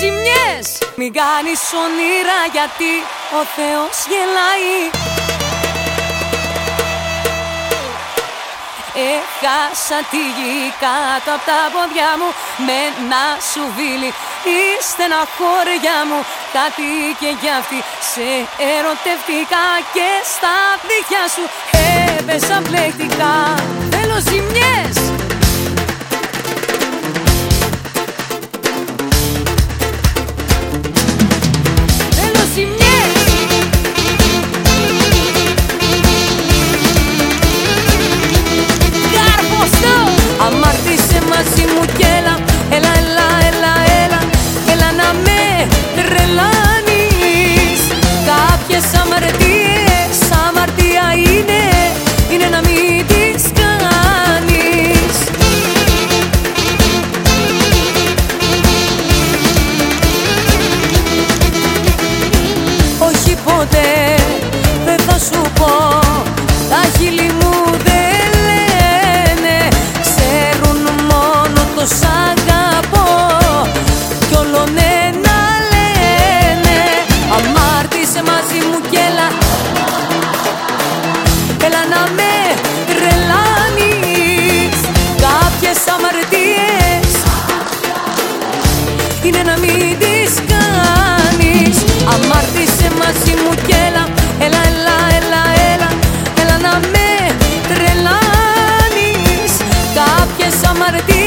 ζημιές. Μην κάνεις όνειρα γιατί ο Θεός γελάει. Έχασα τη γη κάτω από τα πόδια μου Με ένα σουβίλι. Είστε ένα χώρια μου. Κάτι και για αυτή Σε ερωτευτικά και στα δίχτυα σου. Έπεσα πλεκτικά Θέλω ζημιές summer dear είναι να μην Αμάρτησε μαζί μου και έλα, έλα, έλα, έλα, έλα Έλα να με τρελάνεις. Κάποιες αμαρτίες